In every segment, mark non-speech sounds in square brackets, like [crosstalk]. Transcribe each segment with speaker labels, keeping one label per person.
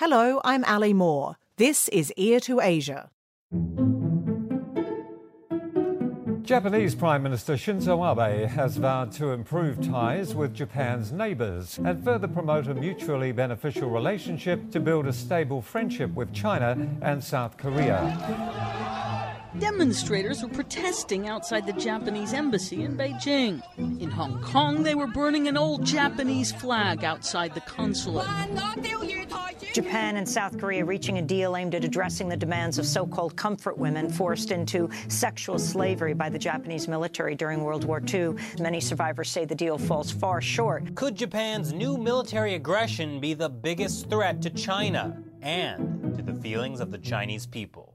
Speaker 1: Hello, I'm Ali Moore. This is Ear to Asia.
Speaker 2: Japanese Prime Minister Shinzo Abe has vowed to improve ties with Japan's neighbours and further promote a mutually beneficial relationship to build a stable friendship with China and South Korea.
Speaker 3: Demonstrators were protesting outside the Japanese embassy in Beijing. In Hong Kong, they were burning an old Japanese flag outside the consulate.
Speaker 4: Japan and South Korea reaching a deal aimed at addressing the demands of so called comfort women forced into sexual slavery by the Japanese military during World War II. Many survivors say the deal falls far short.
Speaker 5: Could Japan's new military aggression be the biggest threat to China and to the feelings of the Chinese people?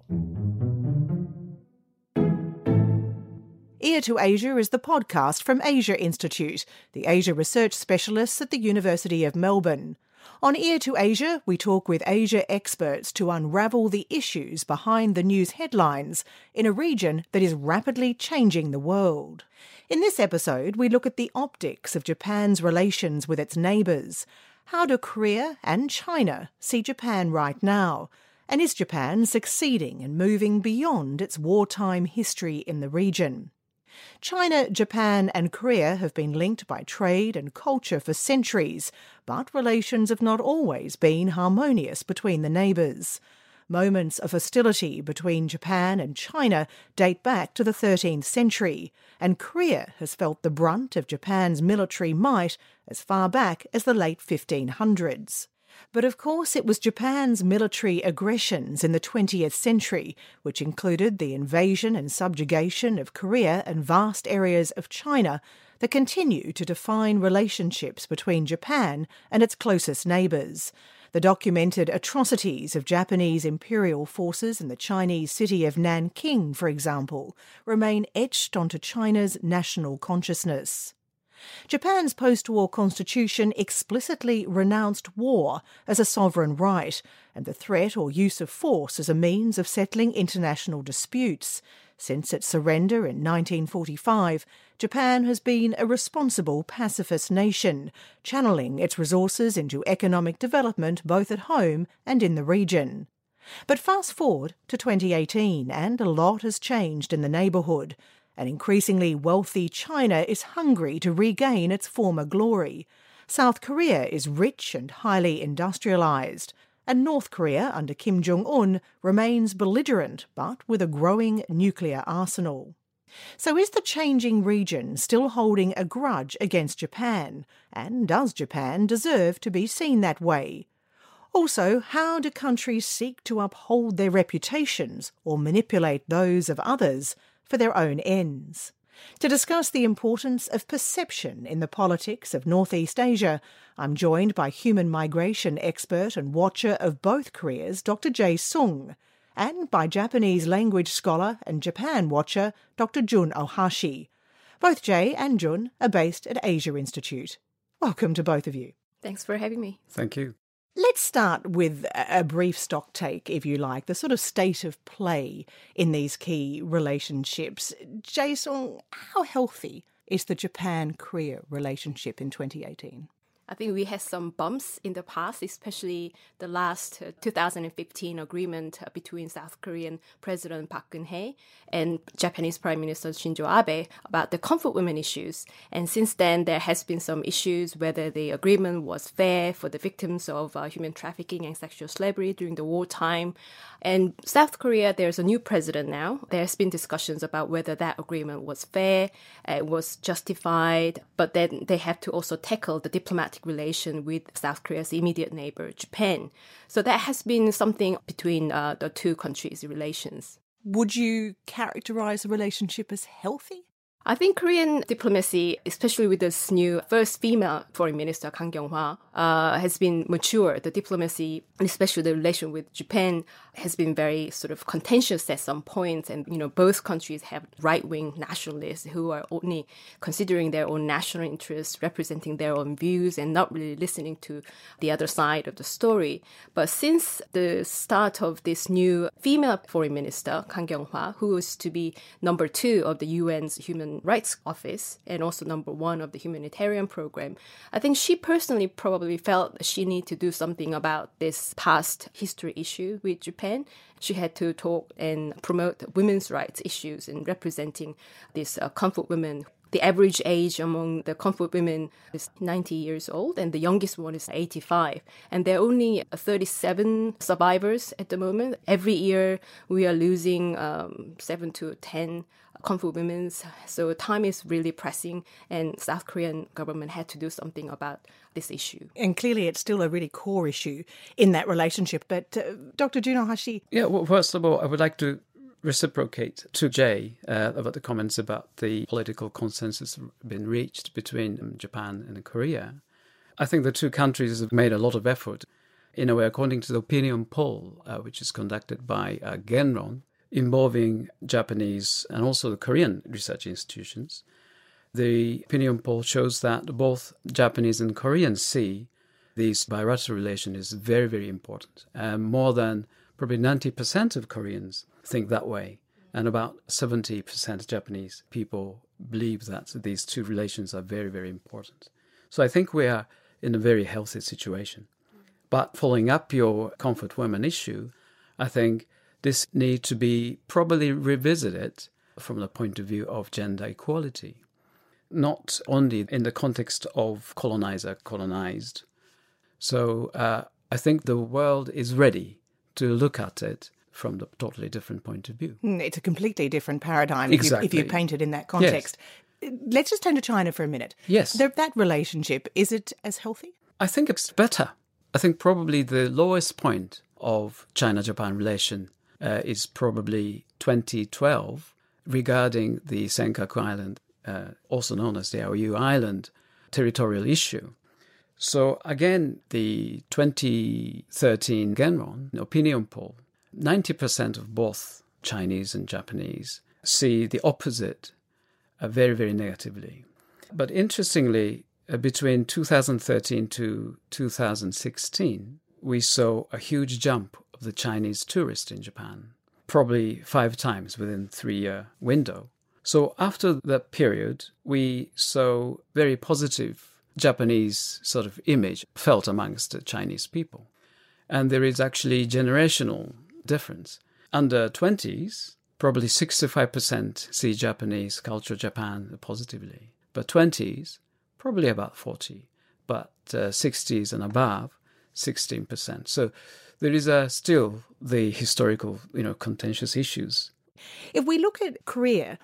Speaker 1: Ear to Asia is the podcast from Asia Institute, the Asia research specialists at the University of Melbourne. On Ear to Asia, we talk with Asia experts to unravel the issues behind the news headlines in a region that is rapidly changing the world. In this episode, we look at the optics of Japan's relations with its neighbours. How do Korea and China see Japan right now? And is Japan succeeding in moving beyond its wartime history in the region? China, Japan, and Korea have been linked by trade and culture for centuries, but relations have not always been harmonious between the neighbours. Moments of hostility between Japan and China date back to the 13th century, and Korea has felt the brunt of Japan's military might as far back as the late 1500s. But of course, it was Japan's military aggressions in the 20th century, which included the invasion and subjugation of Korea and vast areas of China, that continue to define relationships between Japan and its closest neighbours. The documented atrocities of Japanese imperial forces in the Chinese city of Nanking, for example, remain etched onto China's national consciousness. Japan's post war constitution explicitly renounced war as a sovereign right and the threat or use of force as a means of settling international disputes. Since its surrender in 1945, Japan has been a responsible pacifist nation, channeling its resources into economic development both at home and in the region. But fast forward to 2018, and a lot has changed in the neighbourhood. An increasingly wealthy China is hungry to regain its former glory. South Korea is rich and highly industrialized. And North Korea, under Kim Jong un, remains belligerent but with a growing nuclear arsenal. So, is the changing region still holding a grudge against Japan? And does Japan deserve to be seen that way? Also, how do countries seek to uphold their reputations or manipulate those of others for their own ends. To discuss the importance of perception in the politics of Northeast Asia, I'm joined by human migration expert and watcher of both Koreas, Dr. Jay Sung, and by Japanese language scholar and Japan watcher, Dr. Jun Ohashi. Both Jay and Jun are based at Asia Institute. Welcome to both of you.
Speaker 6: Thanks for having me.
Speaker 7: Thank you.
Speaker 1: Let's start with a brief stock take, if you like, the sort of state of play in these key relationships. Jae Sung, how healthy is the Japan Korea relationship in 2018?
Speaker 6: I think we had some bumps in the past, especially the last uh, 2015 agreement uh, between South Korean President Park Geun-hye and Japanese Prime Minister Shinzo Abe about the comfort women issues. And since then, there has been some issues whether the agreement was fair for the victims of uh, human trafficking and sexual slavery during the wartime. And South Korea, there's a new president now. There's been discussions about whether that agreement was fair, uh, was justified, but then they have to also tackle the diplomatic relation with South Korea's immediate neighbor, Japan. So that has been something between uh, the two countries' relations.
Speaker 1: Would you characterize the relationship as healthy?
Speaker 6: I think Korean diplomacy, especially with this new first female foreign minister, Kang Kyung-hwa, uh, has been mature. The diplomacy, especially the relation with Japan, has been very sort of contentious at some points. And, you know, both countries have right-wing nationalists who are only considering their own national interests, representing their own views and not really listening to the other side of the story. But since the start of this new female foreign minister, Kang Kyung-hwa, who is to be number two of the UN's human Rights Office and also number one of the humanitarian program. I think she personally probably felt she needed to do something about this past history issue with Japan. She had to talk and promote women's rights issues and representing these uh, comfort women the average age among the comfort women is 90 years old, and the youngest one is 85. And there are only 37 survivors at the moment. Every year, we are losing um, 7 to 10 comfort women. So time is really pressing, and South Korean government had to do something about this issue.
Speaker 1: And clearly, it's still a really core issue in that relationship. But uh, Dr. Jun Ohashi,
Speaker 7: yeah. Well, first of all, I would like to reciprocate to Jay uh, about the comments about the political consensus been reached between um, Japan and Korea. I think the two countries have made a lot of effort. In a way, according to the opinion poll, uh, which is conducted by uh, Genron, involving Japanese and also the Korean research institutions, the opinion poll shows that both Japanese and Koreans see this bilateral relation is very, very important. Um, more than probably 90% of Koreans think that way. And about 70% Japanese people believe that these two relations are very, very important. So I think we are in a very healthy situation. But following up your comfort women issue, I think this needs to be probably revisited from the point of view of gender equality, not only in the context of colonizer colonized. So uh, I think the world is ready to look at it from the totally different point of view.
Speaker 1: Hmm, it's a completely different paradigm
Speaker 7: exactly.
Speaker 1: if, you, if you paint it in that context. Yes. Let's just turn to China for a minute.
Speaker 7: Yes.
Speaker 1: The, that relationship, is it as healthy?
Speaker 7: I think it's better. I think probably the lowest point of China Japan relation uh, is probably 2012 regarding the Senkaku Island, uh, also known as the Diaoyu Island territorial issue. So again, the 2013 Genron opinion poll 90% of both Chinese and Japanese see the opposite uh, very, very negatively. But interestingly, uh, between 2013 to 2016, we saw a huge jump the Chinese tourist in Japan, probably five times within three year window. So after that period, we saw very positive Japanese sort of image felt amongst the Chinese people. And there is actually generational difference. Under 20s, probably 65% see Japanese culture, Japan positively. But 20s, probably about 40. But uh, 60s and above, 16%. So there is still the historical, you know, contentious issues.
Speaker 1: If we look at Korea,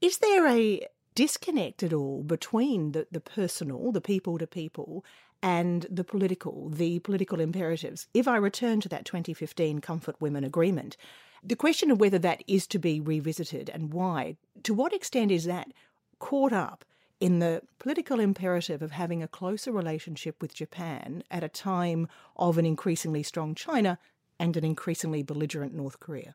Speaker 1: is there a disconnect at all between the, the personal, the people to people, and the political, the political imperatives. If I return to that 2015 Comfort Women Agreement, the question of whether that is to be revisited and why, to what extent is that caught up in the political imperative of having a closer relationship with Japan at a time of an increasingly strong China and an increasingly belligerent North Korea?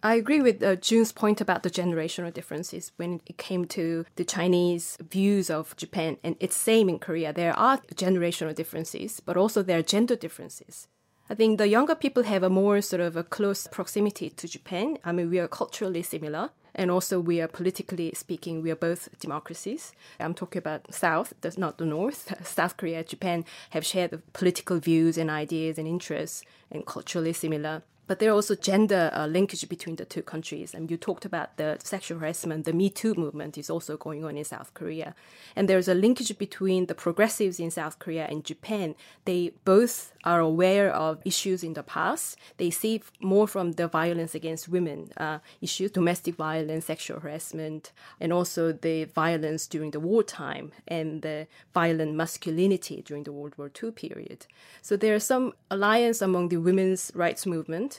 Speaker 6: I agree with uh, Jun's point about the generational differences when it came to the Chinese views of Japan. And it's same in Korea. There are generational differences, but also there are gender differences. I think the younger people have a more sort of a close proximity to Japan. I mean, we are culturally similar. And also, we are politically speaking, we are both democracies. I'm talking about South, not the North. [laughs] South Korea, Japan have shared political views and ideas and interests and culturally similar. But there are also gender uh, linkage between the two countries. And you talked about the sexual harassment. The Me Too movement is also going on in South Korea. And there's a linkage between the progressives in South Korea and Japan. They both are aware of issues in the past. They see more from the violence against women uh, issues, domestic violence, sexual harassment, and also the violence during the wartime and the violent masculinity during the World War II period. So there's some alliance among the women's rights movement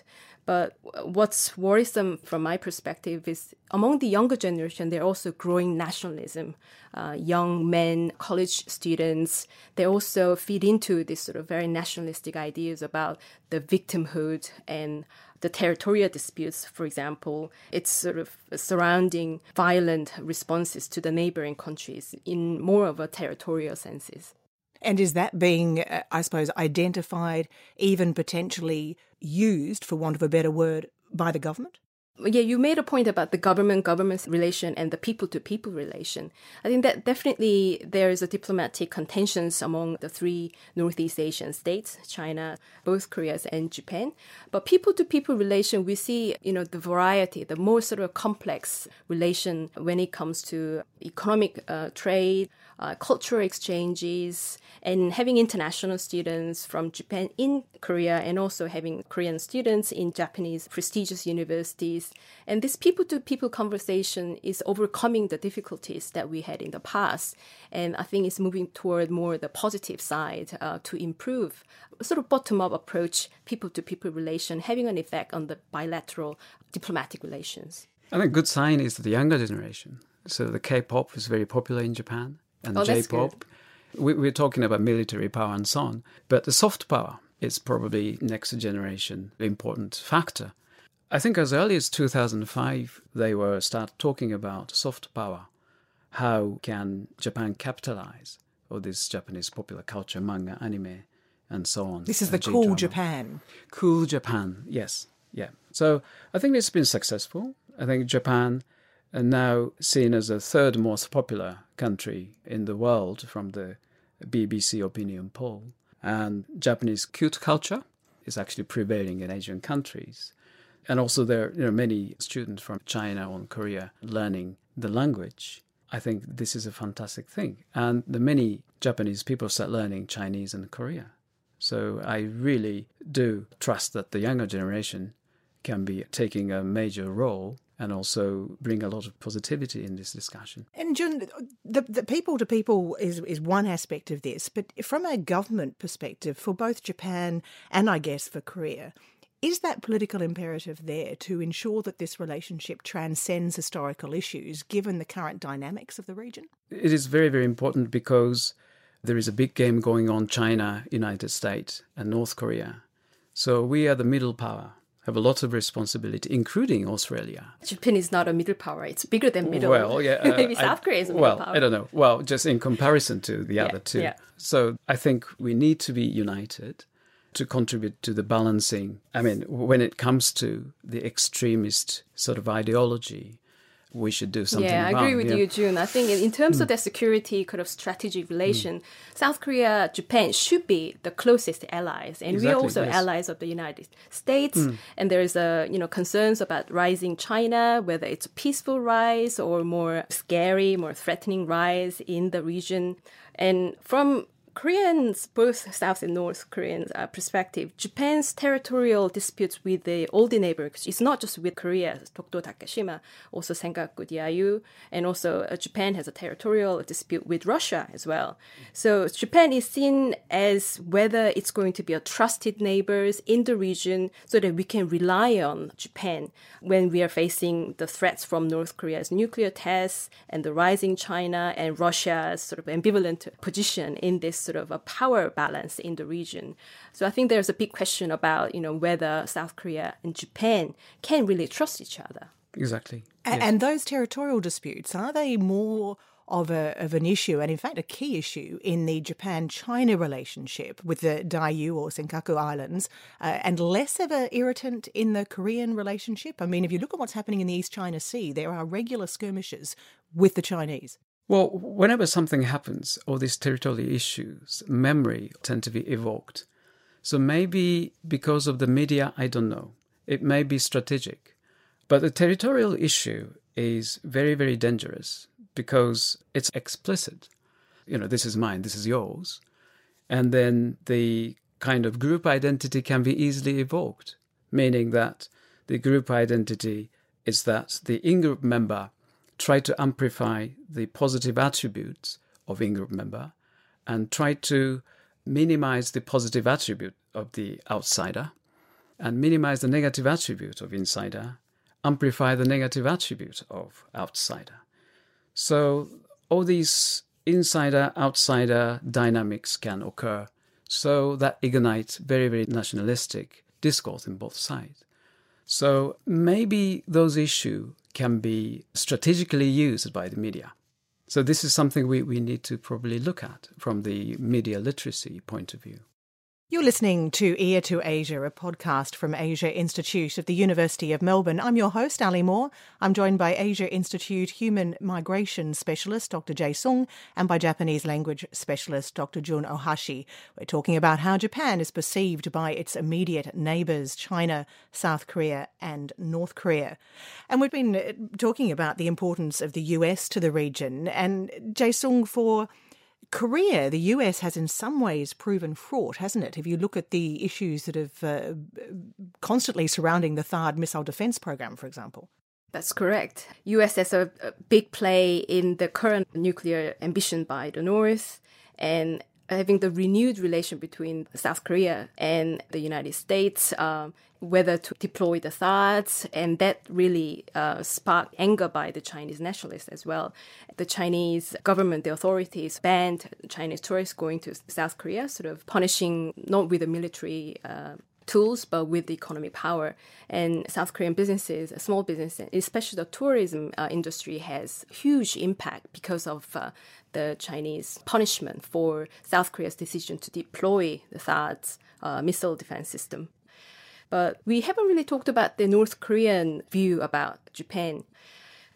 Speaker 6: but what's worrisome from my perspective is among the younger generation, they're also growing nationalism. Uh, young men, college students, they also feed into this sort of very nationalistic ideas about the victimhood and the territorial disputes, for example. It's sort of surrounding violent responses to the neighboring countries in more of a territorial senses.
Speaker 1: And is that being, uh, I suppose, identified, even potentially used, for want of a better word, by the government?
Speaker 6: Yeah, you made a point about the government government relation and the people to people relation. I think that definitely there is a diplomatic contentions among the three Northeast Asian states, China, both Koreas and Japan. But people to people relation, we see, you know, the variety, the more sort of complex relation when it comes to economic uh, trade, uh, cultural exchanges, and having international students from Japan in Korea, and also having Korean students in Japanese prestigious universities. And this people to people conversation is overcoming the difficulties that we had in the past. And I think it's moving toward more the positive side uh, to improve sort of bottom up approach, people to people relation, having an effect on the bilateral diplomatic relations.
Speaker 7: I think a good sign is the younger generation. So the K-pop is very popular in Japan, and
Speaker 6: Oh,
Speaker 7: J-pop. We, we're talking about military power and so on, but the soft power is probably next generation important factor. I think as early as 2005, they were start talking about soft power. How can Japan capitalize on this Japanese popular culture, manga, anime, and so on?
Speaker 1: This is
Speaker 7: uh,
Speaker 1: the cool
Speaker 7: J-drama.
Speaker 1: Japan.
Speaker 7: Cool Japan, yes, yeah. So I think it's been successful. I think Japan are now seen as the third most popular country in the world from the BBC opinion poll. And Japanese cute culture is actually prevailing in Asian countries. And also there are many students from China or Korea learning the language. I think this is a fantastic thing. And the many Japanese people start learning Chinese and Korea. So I really do trust that the younger generation can be taking a major role and also bring a lot of positivity in this discussion.
Speaker 1: And Jun, the, the people to people is is one aspect of this, but from a government perspective, for both Japan and I guess for Korea, is that political imperative there to ensure that this relationship transcends historical issues, given the current dynamics of the region?
Speaker 7: It is very, very important because there is a big game going on China, United States, and North Korea. So we are the middle power, have a lot of responsibility, including Australia.
Speaker 6: Japan is not a middle power; it's bigger than middle.
Speaker 7: Well, yeah. [laughs] uh,
Speaker 6: maybe
Speaker 7: I-
Speaker 6: South Korea is a middle
Speaker 7: Well,
Speaker 6: power.
Speaker 7: I don't know. Well, just in comparison to the other two.
Speaker 6: yeah.
Speaker 7: So I think we need to be united to contribute to the balancing. I mean, when it comes to the extremist sort of ideology, we should do something
Speaker 6: Yeah, I
Speaker 7: about.
Speaker 6: agree with
Speaker 7: yeah.
Speaker 6: you, Jun. I think in, terms of their security kind of strategic relation, South Korea, Japan should be the closest allies, and we're also
Speaker 7: yes.
Speaker 6: allies of the United States.
Speaker 7: Hmm.
Speaker 6: And there's a you know concerns about rising China, whether it's a peaceful rise or more scary, more threatening rise in the region. And from Koreans, both South and North Koreans' uh, perspective, Japan's territorial disputes with the old neighbors it's not just with Korea, Dokdo Takeshima, also Senkaku Diaoyu, and also uh, Japan has a territorial dispute with Russia as well. So Japan is seen as whether it's going to be a trusted neighbors in the region so that we can rely on Japan when we are facing the threats from North Korea's nuclear tests and the rising China and Russia's sort of ambivalent position in this sort of a power balance in the region. So I think there's a big question about, you know, whether South Korea and Japan can really trust each other.
Speaker 7: Exactly.
Speaker 1: A- And those territorial disputes, are they more of a of an issue, and in fact a key issue in the Japan-China relationship with the Diaoyu or Senkaku Islands, uh, and less of a irritant in the Korean relationship? I mean, if you look at what's happening in the East China Sea, there are regular skirmishes with the Chinese.
Speaker 7: Well, whenever something happens, all these territorial issues, memory tend to be evoked. So maybe because of the media, I don't know. It may be strategic. But the territorial issue is very, very dangerous because it's explicit. You know, this is mine, this is yours. And then the kind of group identity can be easily evoked, meaning that the group identity is that the in group member try to amplify the positive attributes of in-group member and try to minimize the positive attribute of the outsider and minimize the negative attribute of insider amplify the negative attribute of outsider. So all these insider outsider dynamics can occur so that ignites very very nationalistic discourse in both sides so maybe those issues can be strategically used by the media. So this is something we, we need to probably look at from the media literacy point of view.
Speaker 1: You're listening to Ear to Asia, a podcast from Asia Institute of the University of Melbourne. I'm your host, Ali Moore. I'm joined by Asia Institute Human Migration Specialist, Dr. Jae Sung, and by Japanese Language Specialist, Dr. Jun Ohashi. We're talking about how Japan is perceived by its immediate neighbours, China, South Korea, and North Korea. And we've been uh, talking about the importance of the US to the region. And Jae Sung, for Korea, the US has in some ways proven fraught, hasn't it? If you look at the issues that have uh, constantly surrounding the THAAD missile defense program, for example.
Speaker 6: That's correct. US has a, a big play in the current nuclear ambition by the North and having the renewed relation between South Korea and the United States, um, whether to deploy the THAADs, and that really uh, sparked anger by the Chinese nationalists as well. The Chinese government, the authorities banned Chinese tourists going to South Korea, sort of punishing not with a military uh, tools, but with the economic power. And South Korean businesses, small businesses, especially the tourism uh, industry, has huge impact because of uh, the Chinese punishment for South Korea's decision to deploy the THAAD's uh, missile defense system. But we haven't really talked about the North Korean view about Japan.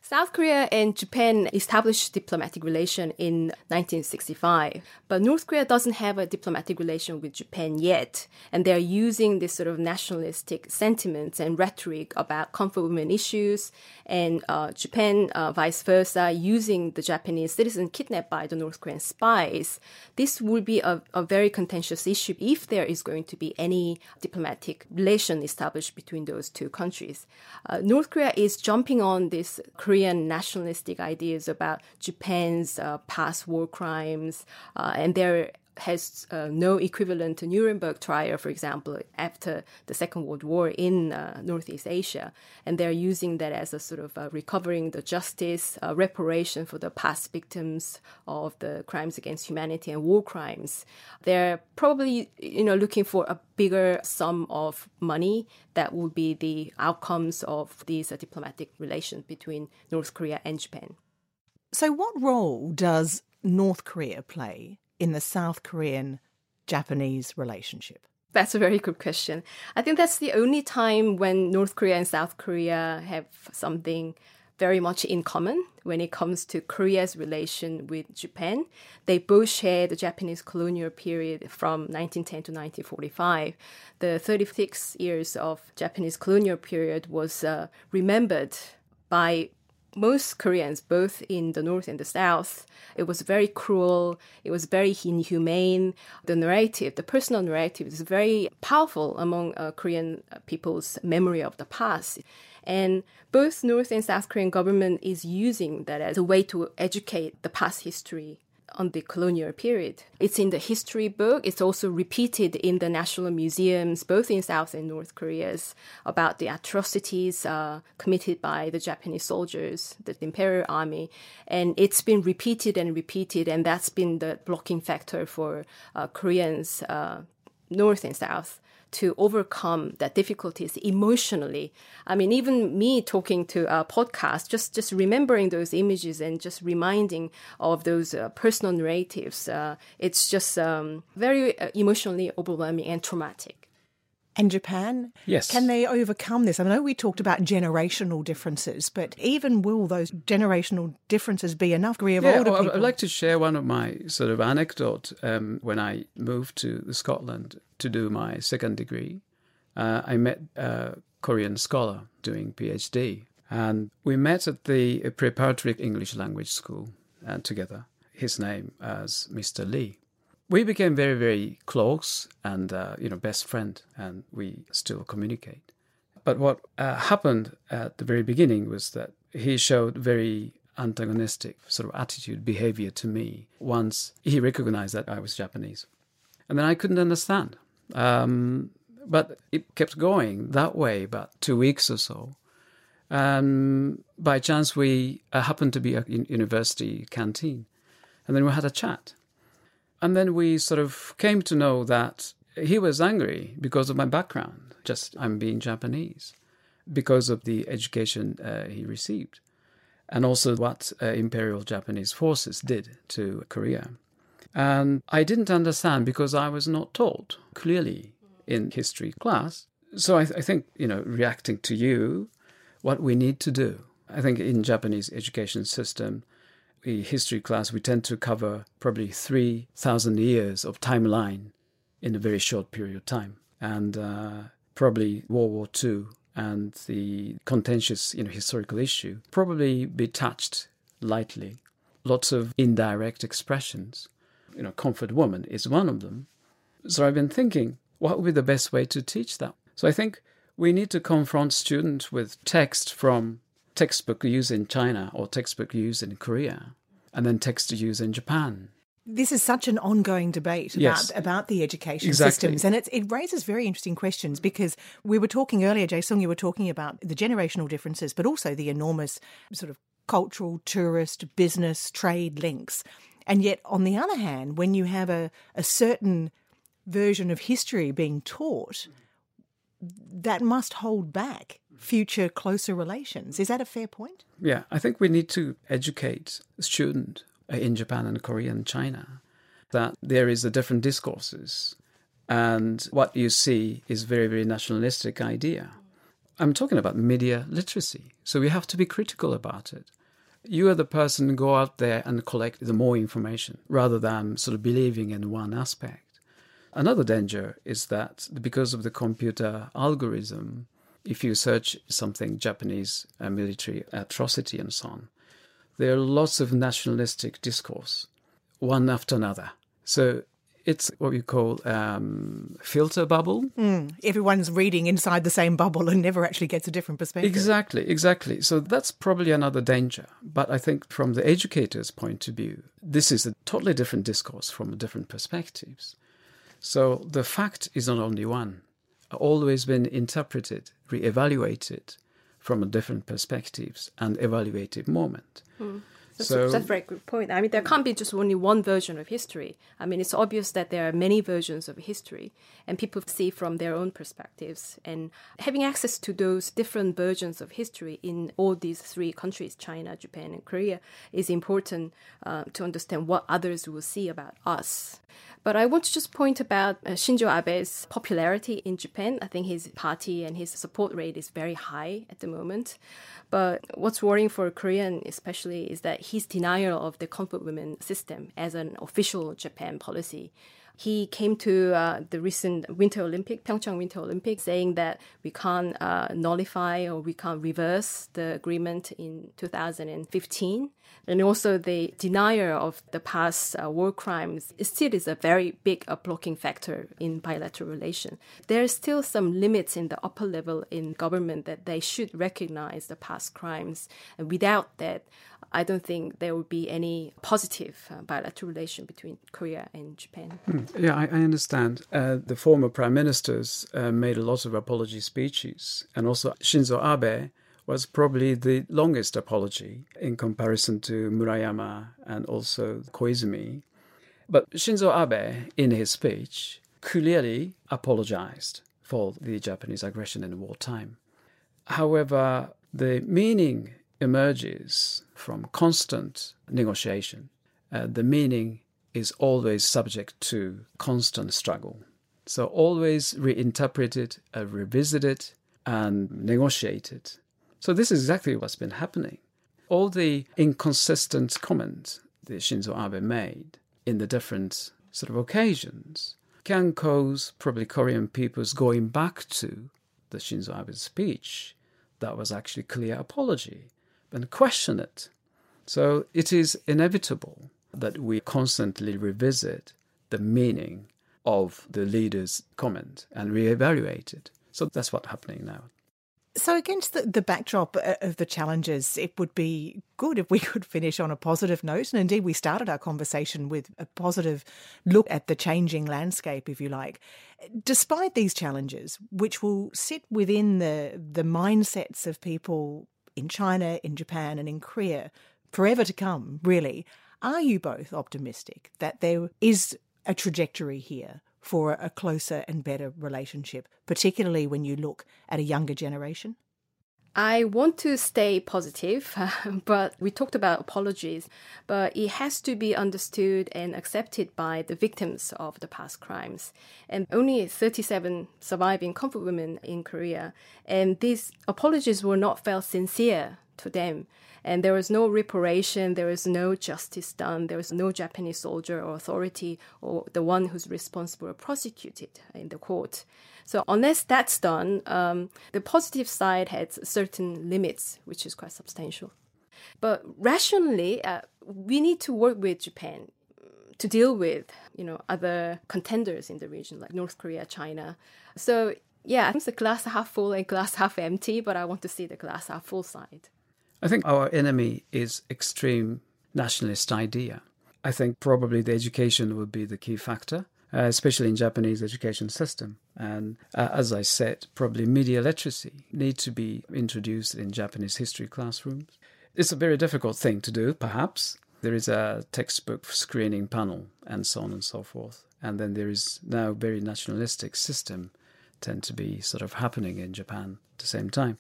Speaker 6: South Korea and Japan established diplomatic relation in 1965, but North Korea doesn't have a diplomatic relation with Japan yet, and they're using this sort of nationalistic sentiments and rhetoric about comfort women issues, and uh, Japan, uh, vice versa, using the Japanese citizen kidnapped by the North Korean spies. This will be a, a very contentious issue if there is going to be any diplomatic relation established between those two countries. Uh, North Korea is jumping on this. Korean nationalistic ideas about Japan's uh, past war crimes, uh, and there has uh, no equivalent to Nuremberg trial, for example, after the Second World War in uh, Northeast Asia. And they're using that as a sort of uh, recovering the justice, uh, reparation for the past victims of the crimes against humanity and war crimes. They're probably, you know, looking for a bigger sum of money that would be the outcomes of these uh, diplomatic relations between North Korea and Japan.
Speaker 1: So, what role does North Korea play in the South Korean Japanese relationship?
Speaker 6: That's a very good question. I think that's the only time when North Korea and South Korea have something very much in common when it comes to Korea's relation with Japan. They both share the Japanese colonial period from 1910 to 1945. The 36 years of Japanese colonial period was uh, remembered by most Koreans, both in the north and the south, it was very cruel. It was very inhumane. The narrative, the personal narrative, is very powerful among uh, Korean people's memory of the past. And both North and South Korean government is using that as a way to educate the past history on the colonial period. It's in the history book. It's also repeated in the national museums, both in South and North Koreas, about the atrocities uh, committed by the Japanese soldiers, the Imperial Army. And it's been repeated and repeated, and that's been the blocking factor for uh, Koreans, uh, North and South, to overcome that difficulties emotionally. I mean, even me talking to a podcast, just just remembering those images and just reminding of those uh, personal narratives, uh, it's just um, very uh, emotionally overwhelming and traumatic
Speaker 1: and Japan?
Speaker 7: Yes.
Speaker 1: Can they overcome this? I know we talked about generational differences, but even will those generational differences be enough? Agree of
Speaker 7: yeah,
Speaker 1: older
Speaker 7: well,
Speaker 1: people?
Speaker 7: I'd like to share one of my sort of anecdote. Um, when I moved to Scotland to do my second degree, uh, I met a Korean scholar doing PhD, and we met at the preparatory English language school uh, together. His name as Mr. Lee we became very, very close and, uh, you know, best friend, and we still communicate. But what uh, happened at the very beginning was that he showed very antagonistic sort of attitude, behavior to me once he recognized that I was Japanese. And then I couldn't understand. Um, but it kept going that way about two weeks or so. And by chance, we uh, happened to be at university canteen. And then we had a chat. And then we sort of came to know that he was angry because of my background, just I'm being Japanese, because of the education uh, he received, and also what uh, Imperial Japanese forces did to Korea. And I didn't understand because I was not taught clearly in history class. So I, th- I think, you know, reacting to you, what we need to do. I think in Japanese education system, the history class, we tend to cover probably 3,000 years of timeline in a very short period of time. And uh, probably World War II and the contentious you know, historical issue probably be touched lightly. Lots of indirect expressions. You know, comfort woman is one of them. So I've been thinking, what would be the best way to teach that? So I think we need to confront students with text from textbook use in China or textbook use in Korea, and then text use in Japan.
Speaker 1: This is such an ongoing debate about,
Speaker 7: Yes.
Speaker 1: about the education
Speaker 7: Exactly.
Speaker 1: systems, and it, it raises very interesting questions because we were talking earlier, Jae Sung, you were talking about the generational differences, but also the enormous sort of cultural, tourist, business, trade links. And yet, on the other hand, when you have a, a certain version of history being taught, that must hold back future closer relations. Is that a fair point?
Speaker 7: Yeah, I think we need to educate students uh, in Japan and Korea and China that there is a different discourses and what you see is very, very nationalistic idea. I'm talking about media literacy. So we have to be critical about it. You are the person go out there and collect the more information rather than sort of believing in one aspect. Another danger is that because of the computer algorithm, if you search something Japanese uh, military atrocity and so on, there are lots of nationalistic discourse, one after another. So it's what we call um, filter bubble.
Speaker 1: Everyone's reading inside the same bubble and never actually gets a different perspective.
Speaker 7: Exactly, exactly. So that's probably another danger. But I think from the educator's point of view, this is a totally different discourse from different perspectives. So the fact is not only one, always been interpreted, re-evaluated from different perspectives and evaluated moment. Hmm.
Speaker 6: That's,
Speaker 7: So-
Speaker 6: a, that's a very good point. I mean, there can't be just only one version of history. I mean, it's obvious that there are many versions of history, and people see from their own perspectives. And having access to those different versions of history in all these three countries China, Japan, and Korea is important uh, to understand what others will see about us. But I want to just point about uh, Shinzo Abe's popularity in Japan. I think his party and his support rate is very high at the moment. But what's worrying for Korean especially is that his denial of the comfort women system as an official Japan policy. He came to uh, the recent Winter Olympic, Pyeongchang Winter Olympic, saying that we can't uh, nullify or we can't reverse the agreement in 2015. And also the denial of the past uh, war crimes still is a very big blocking factor in bilateral relation. There are still some limits in the upper level in government that they should recognize the past crimes. And without that, I don't think there will be any positive uh, bilateral relation between Korea and Japan.
Speaker 7: Yeah, I, I understand. Uh, the former prime ministers uh, made a lot of apology speeches, and also Shinzo Abe was probably the longest apology in comparison to Murayama and also Koizumi. But Shinzo Abe, in his speech, clearly apologized for the Japanese aggression in wartime. However, the meaning emerges from constant negotiation. Uh, the meaning is always subject to constant struggle. So, always reinterpreted, uh, revisited, and negotiated. So, this is exactly what's been happening. All the inconsistent comments that Shinzo Abe made in the different sort of occasions can cause probably Korean people's going back to the Shinzo Abe's speech that was actually clear apology and question it. So it is inevitable that we constantly revisit the meaning of the leader's comment and reevaluate it. So that's what's happening now.
Speaker 1: So, against the, the backdrop uh, of the challenges, it would be good if we [laughs] could finish on a positive note. And indeed, we started our conversation with a positive look at the changing landscape, if you like. Despite these challenges, which will sit within the, the mindsets of people in China, in Japan, and in Korea forever to come, really, are you both optimistic that there is a trajectory here for a closer and better relationship, particularly when you look at a younger generation?
Speaker 6: I want to stay positive, [laughs] but we talked about apologies, but it has to be understood and accepted by the victims of the past crimes. And only 37 surviving comfort women in Korea, and these apologies were not felt sincere to them. And there was no reparation, there was no justice done, there was no Japanese soldier or authority or the one who's responsible prosecuted in the court. So unless that's done, um, the positive side has certain limits, which is quite substantial. But rationally, uh, we need to work with Japan to deal with you know other contenders in the region like North Korea, China. So yeah, I think the glass half full and glass half empty, but I want to see the glass half full side.
Speaker 7: I think our enemy is extreme nationalist idea. I think probably the education would be the key factor uh, especially in Japanese education system. And uh, as I said, probably media literacy need to be introduced in Japanese history classrooms. It's a very difficult thing to do, perhaps. There is a textbook screening panel and so on and so forth. And then there is now very nationalistic system tend to be sort of happening in Japan at the same time.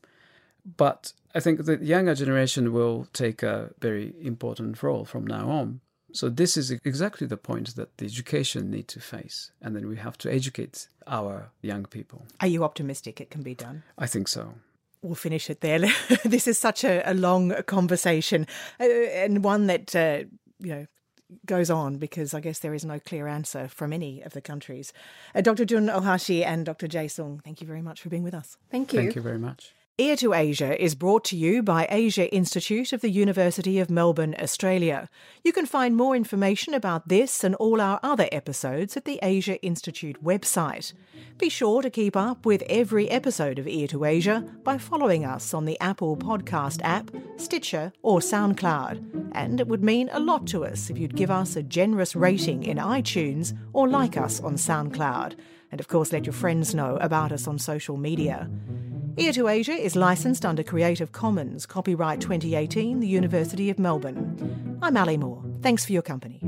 Speaker 7: But I think the younger generation will take a very important role from now on so this is exactly the point that the education need to face, and then we have to educate our young people.
Speaker 1: Are you optimistic it can be done?
Speaker 7: I think so.
Speaker 1: We'll finish it there. [laughs] this is such a, a long conversation, uh, and one that uh, you know goes on because I guess there is no clear answer from any of the countries. Uh, Dr. Jun Ohashi and Dr. Jae Sung, thank you very much for being with us.
Speaker 6: Thank you.
Speaker 7: Thank you very much.
Speaker 1: Ear to Asia is brought to you by Asia Institute of the University of Melbourne, Australia. You can find more information about this and all our other episodes at the Asia Institute website. Be sure to keep up with every episode of Ear to Asia by following us on the Apple Podcast app, Stitcher, or SoundCloud. And it would mean a lot to us if you'd give us a generous rating in iTunes or like us on SoundCloud. And of course, let your friends know about us on social media. Ear to Asia is licensed under Creative Commons, copyright 2018, the University of Melbourne. I'm Ali Moore. Thanks for your company.